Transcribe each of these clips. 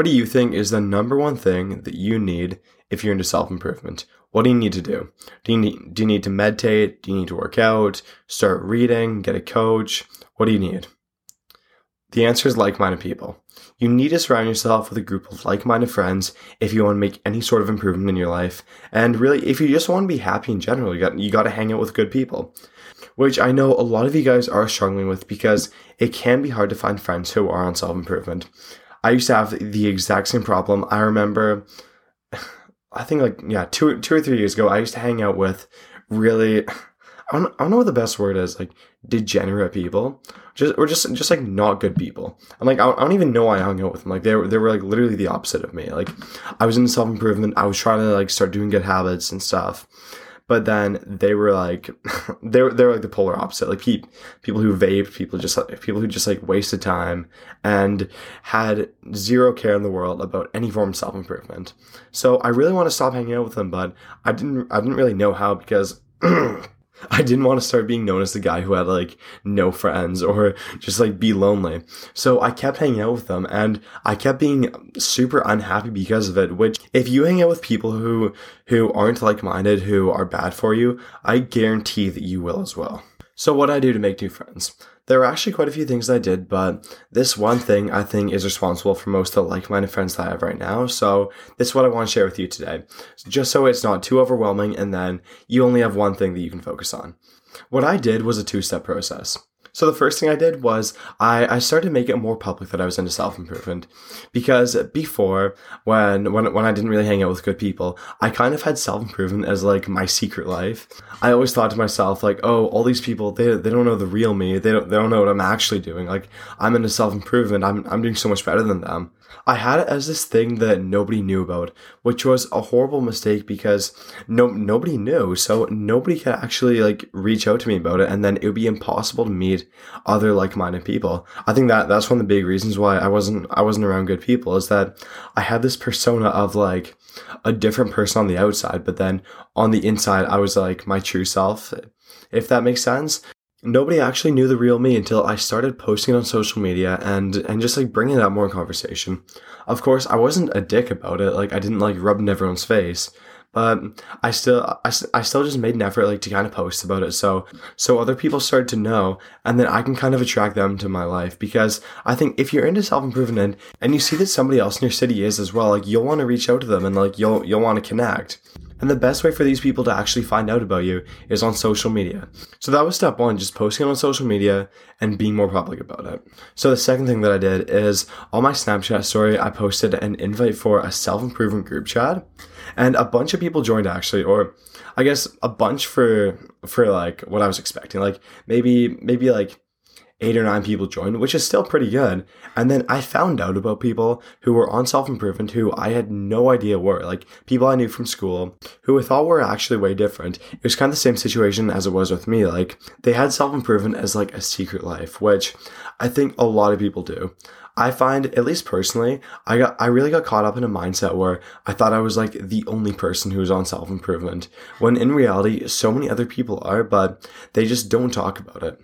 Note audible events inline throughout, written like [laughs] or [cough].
What do you think is the number one thing that you need if you're into self improvement? What do you need to do? Do you need, do you need to meditate? Do you need to work out? Start reading? Get a coach? What do you need? The answer is like minded people. You need to surround yourself with a group of like minded friends if you want to make any sort of improvement in your life. And really, if you just want to be happy in general, you got, you got to hang out with good people. Which I know a lot of you guys are struggling with because it can be hard to find friends who are on self improvement. I used to have the exact same problem. I remember, I think like, yeah, two, two or three years ago, I used to hang out with really, I don't, I don't know what the best word is, like degenerate people, just or just just like not good people. And like I, I don't even know why I hung out with them. Like they were they were like literally the opposite of me. Like I was in self improvement. I was trying to like start doing good habits and stuff. But then they were like, [laughs] they were, they were like the polar opposite. Like pe- people who vape, people just like, people who just like wasted time and had zero care in the world about any form of self improvement. So I really want to stop hanging out with them, but I didn't, I didn't really know how because [clears throat] [laughs] I didn't want to start being known as the guy who had like no friends or just like be lonely. So I kept hanging out with them and I kept being super unhappy because of it, which if you hang out with people who, who aren't like-minded, who are bad for you, I guarantee that you will as well. So what I do to make new friends? There are actually quite a few things I did, but this one thing I think is responsible for most of the like-minded friends that I have right now. So this is what I want to share with you today. Just so it's not too overwhelming and then you only have one thing that you can focus on. What I did was a two-step process. So the first thing I did was I, I started to make it more public that I was into self improvement because before when when when I didn't really hang out with good people, I kind of had self improvement as like my secret life. I always thought to myself like, oh, all these people they they don't know the real me. They don't they don't know what I'm actually doing. Like I'm into self improvement. I'm I'm doing so much better than them. I had it as this thing that nobody knew about, which was a horrible mistake because no nobody knew, so nobody could actually like reach out to me about it, and then it would be impossible to meet other like-minded people. I think that that's one of the big reasons why I wasn't I wasn't around good people is that I had this persona of like a different person on the outside, but then on the inside I was like my true self, if that makes sense nobody actually knew the real me until I started posting on social media and and just like bringing that more in conversation. Of course, I wasn't a dick about it. Like I didn't like rub in everyone's face, but I still I, I still just made an effort like to kind of post about it so so other people started to know and then I can kind of attract them to my life because I think if you're into self improvement and you see that somebody else in your city is as well, like you'll want to reach out to them and like you'll you'll want to connect. And the best way for these people to actually find out about you is on social media. So that was step one, just posting on social media and being more public about it. So the second thing that I did is on my Snapchat story, I posted an invite for a self improvement group chat and a bunch of people joined actually, or I guess a bunch for, for like what I was expecting. Like maybe, maybe like eight or nine people joined, which is still pretty good. And then I found out about people who were on self improvement who I had no idea were like people I knew from school who I thought were actually way different. It was kind of the same situation as it was with me. Like they had self improvement as like a secret life, which I think a lot of people do. I find, at least personally, I got, I really got caught up in a mindset where I thought I was like the only person who was on self improvement, when in reality, so many other people are, but they just don't talk about it.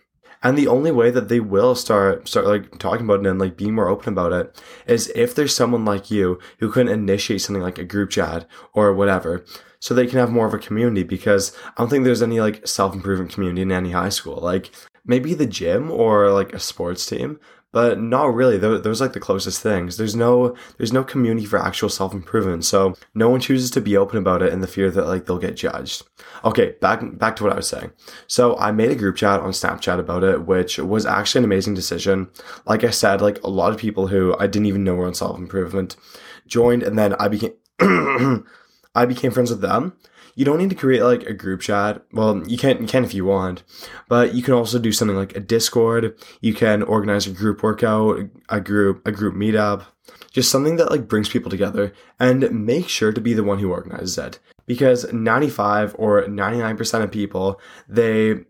And the only way that they will start start like talking about it and like being more open about it is if there's someone like you who can initiate something like a group chat or whatever so they can have more of a community because I don't think there's any like self improvement community in any high school. Like maybe the gym or like a sports team, but not really. Those like the closest things. There's no there's no community for actual self improvement, so no one chooses to be open about it in the fear that like they'll get judged. Okay, back back to what I was saying. So I made a group chat on Snapchat about it, which was actually an amazing decision. Like I said, like a lot of people who I didn't even know were on self improvement joined, and then I became [clears throat] I became friends with them you don't need to create like a group chat. Well, you can you can if you want, but you can also do something like a Discord. You can organize a group workout, a group a group meetup, just something that like brings people together and make sure to be the one who organizes it. Because 95 or 99% of people they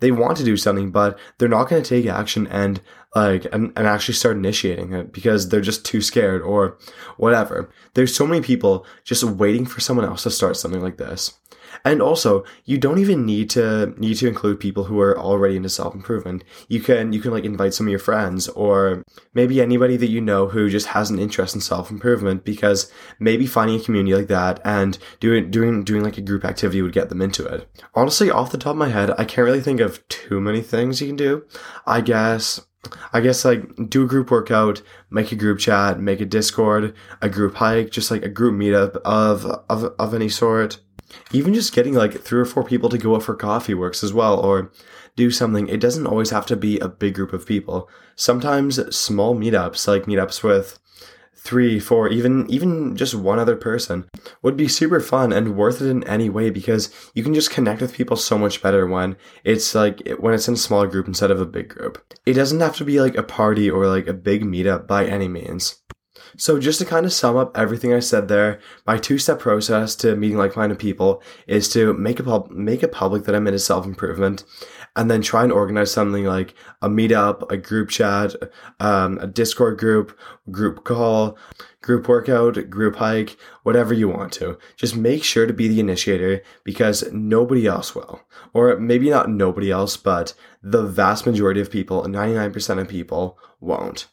they want to do something but they're not going to take action and like and, and actually start initiating it because they're just too scared or whatever. There's so many people just waiting for someone else to start something like this And also, you don't even need to need to include people who are already into self-improvement. You can you can like invite some of your friends or maybe anybody that you know who just has an interest in self-improvement because maybe finding a community like that and doing doing doing like a group activity would get them into it. Honestly, off the top of my head, I can't really think of too many things you can do. I guess I guess like do a group workout, make a group chat, make a Discord, a group hike, just like a group meetup of of of any sort. Even just getting like three or four people to go out for coffee works as well, or do something. It doesn't always have to be a big group of people. Sometimes small meetups, like meetups with three, four, even even just one other person would be super fun and worth it in any way because you can just connect with people so much better when it's like when it's in a small group instead of a big group. It doesn't have to be like a party or like a big meetup by any means. So just to kind of sum up everything I said there, my two-step process to meeting like-minded people is to make a pub- make it public that I'm into self-improvement and then try and organize something like a meetup, a group chat, um, a Discord group, group call, group workout, group hike, whatever you want to. Just make sure to be the initiator because nobody else will. Or maybe not nobody else, but the vast majority of people, 99% of people, won't.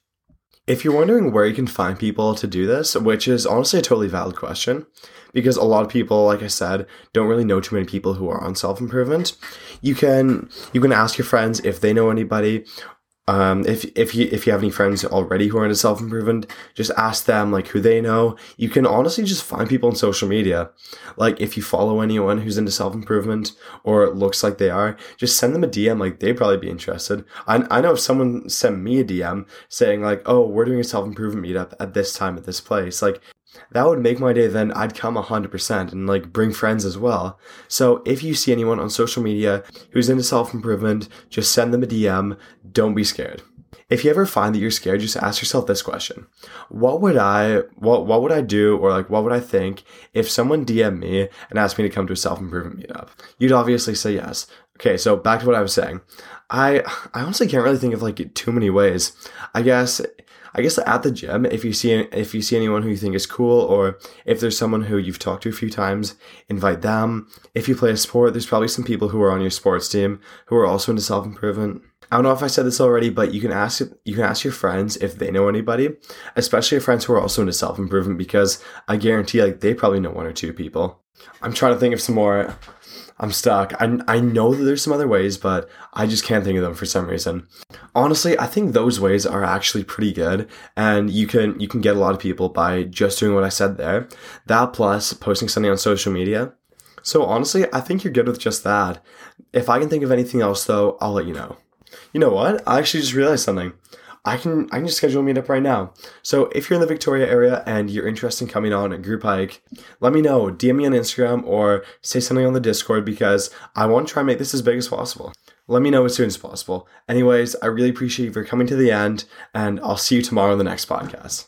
If you're wondering where you can find people to do this, which is honestly a totally valid question, because a lot of people, like I said, don't really know too many people who are on self improvement. You can you can ask your friends if they know anybody. Um, if if you if you have any friends already who are into self improvement, just ask them like who they know. You can honestly just find people on social media. Like if you follow anyone who's into self improvement or looks like they are, just send them a DM. Like they'd probably be interested. I I know if someone sent me a DM saying like, oh, we're doing a self improvement meetup at this time at this place. Like that would make my day then I'd come 100% and like bring friends as well. So if you see anyone on social media who's into self improvement, just send them a DM. Don't be scared. If you ever find that you're scared, just ask yourself this question. What would I, what, what would I do or like what would I think if someone DM me and asked me to come to a self improvement meetup? You'd obviously say yes. Okay, so back to what I was saying. I, I honestly can't really think of like too many ways. I guess I guess at the gym, if you see if you see anyone who you think is cool, or if there's someone who you've talked to a few times, invite them. If you play a sport, there's probably some people who are on your sports team who are also into self improvement. I don't know if I said this already, but you can ask you can ask your friends if they know anybody, especially your friends who are also into self improvement, because I guarantee like they probably know one or two people. I'm trying to think of some more I'm stuck. I, I know that there's some other ways, but I just can't think of them for some reason. Honestly, I think those ways are actually pretty good, and you can you can get a lot of people by just doing what I said there. That plus posting something on social media. So honestly, I think you're good with just that. If I can think of anything else though, I'll let you know. You know what? I actually just realized something. I can I can just schedule a meetup right now. So if you're in the Victoria area and you're interested in coming on a group hike, let me know. DM me on Instagram or say something on the Discord because I want to try and make this as big as possible. Let me know as soon as possible. Anyways, I really appreciate you for coming to the end, and I'll see you tomorrow in the next podcast.